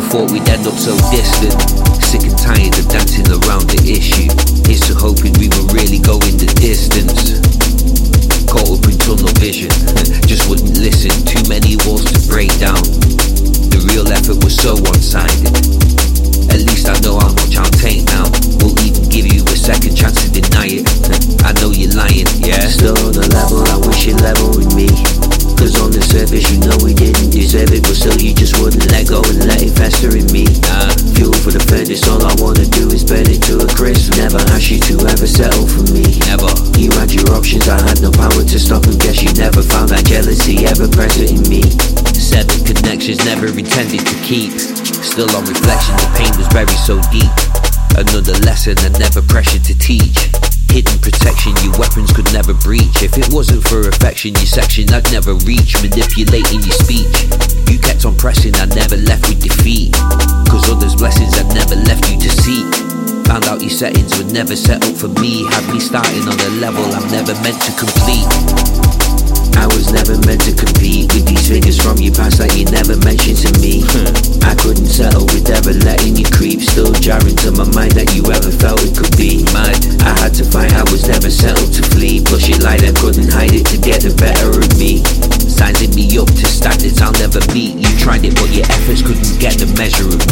thought we'd end up so distant. Sick and tired of dancing around the issue. Here's to hoping we were really going the distance. Caught up in tunnel vision, just wouldn't listen. Too many walls to break down. The real effort was so one sided. At least I know how much I'll take now. We'll even give you a second chance to deny it. I know you're lying, yeah. Still on the level, I wish you level with me. Cause on the surface, you know we didn't deserve it, but still you just wouldn't in me. Nah. Fuel for the furnace, all I wanna do is burn it to a crisp. Never asked you to ever settle for me. Never. You had your options, I had no power to stop and guess you never found that jealousy ever present in me. Seven connections never intended to keep. Still on reflection, the pain was buried so deep. Another lesson and never pressured to teach. Hidden protection, your weapons could never breach. If it wasn't for affection, your section I'd never reach. Manipulating your speech. You kept on pressing, I never left Found out your settings were never set up for me. Had me starting on a level I'm never meant to complete. I was never meant to compete with these figures from your past that you never mentioned to me. I couldn't settle with ever letting you creep, still jarring to my mind that you ever felt it could be. Mad. I had to fight, I was never settled to flee. Push it like I couldn't hide it to get the better of me. Sizing me up to standards I'll never meet. You tried it, but your efforts couldn't get the measure of me.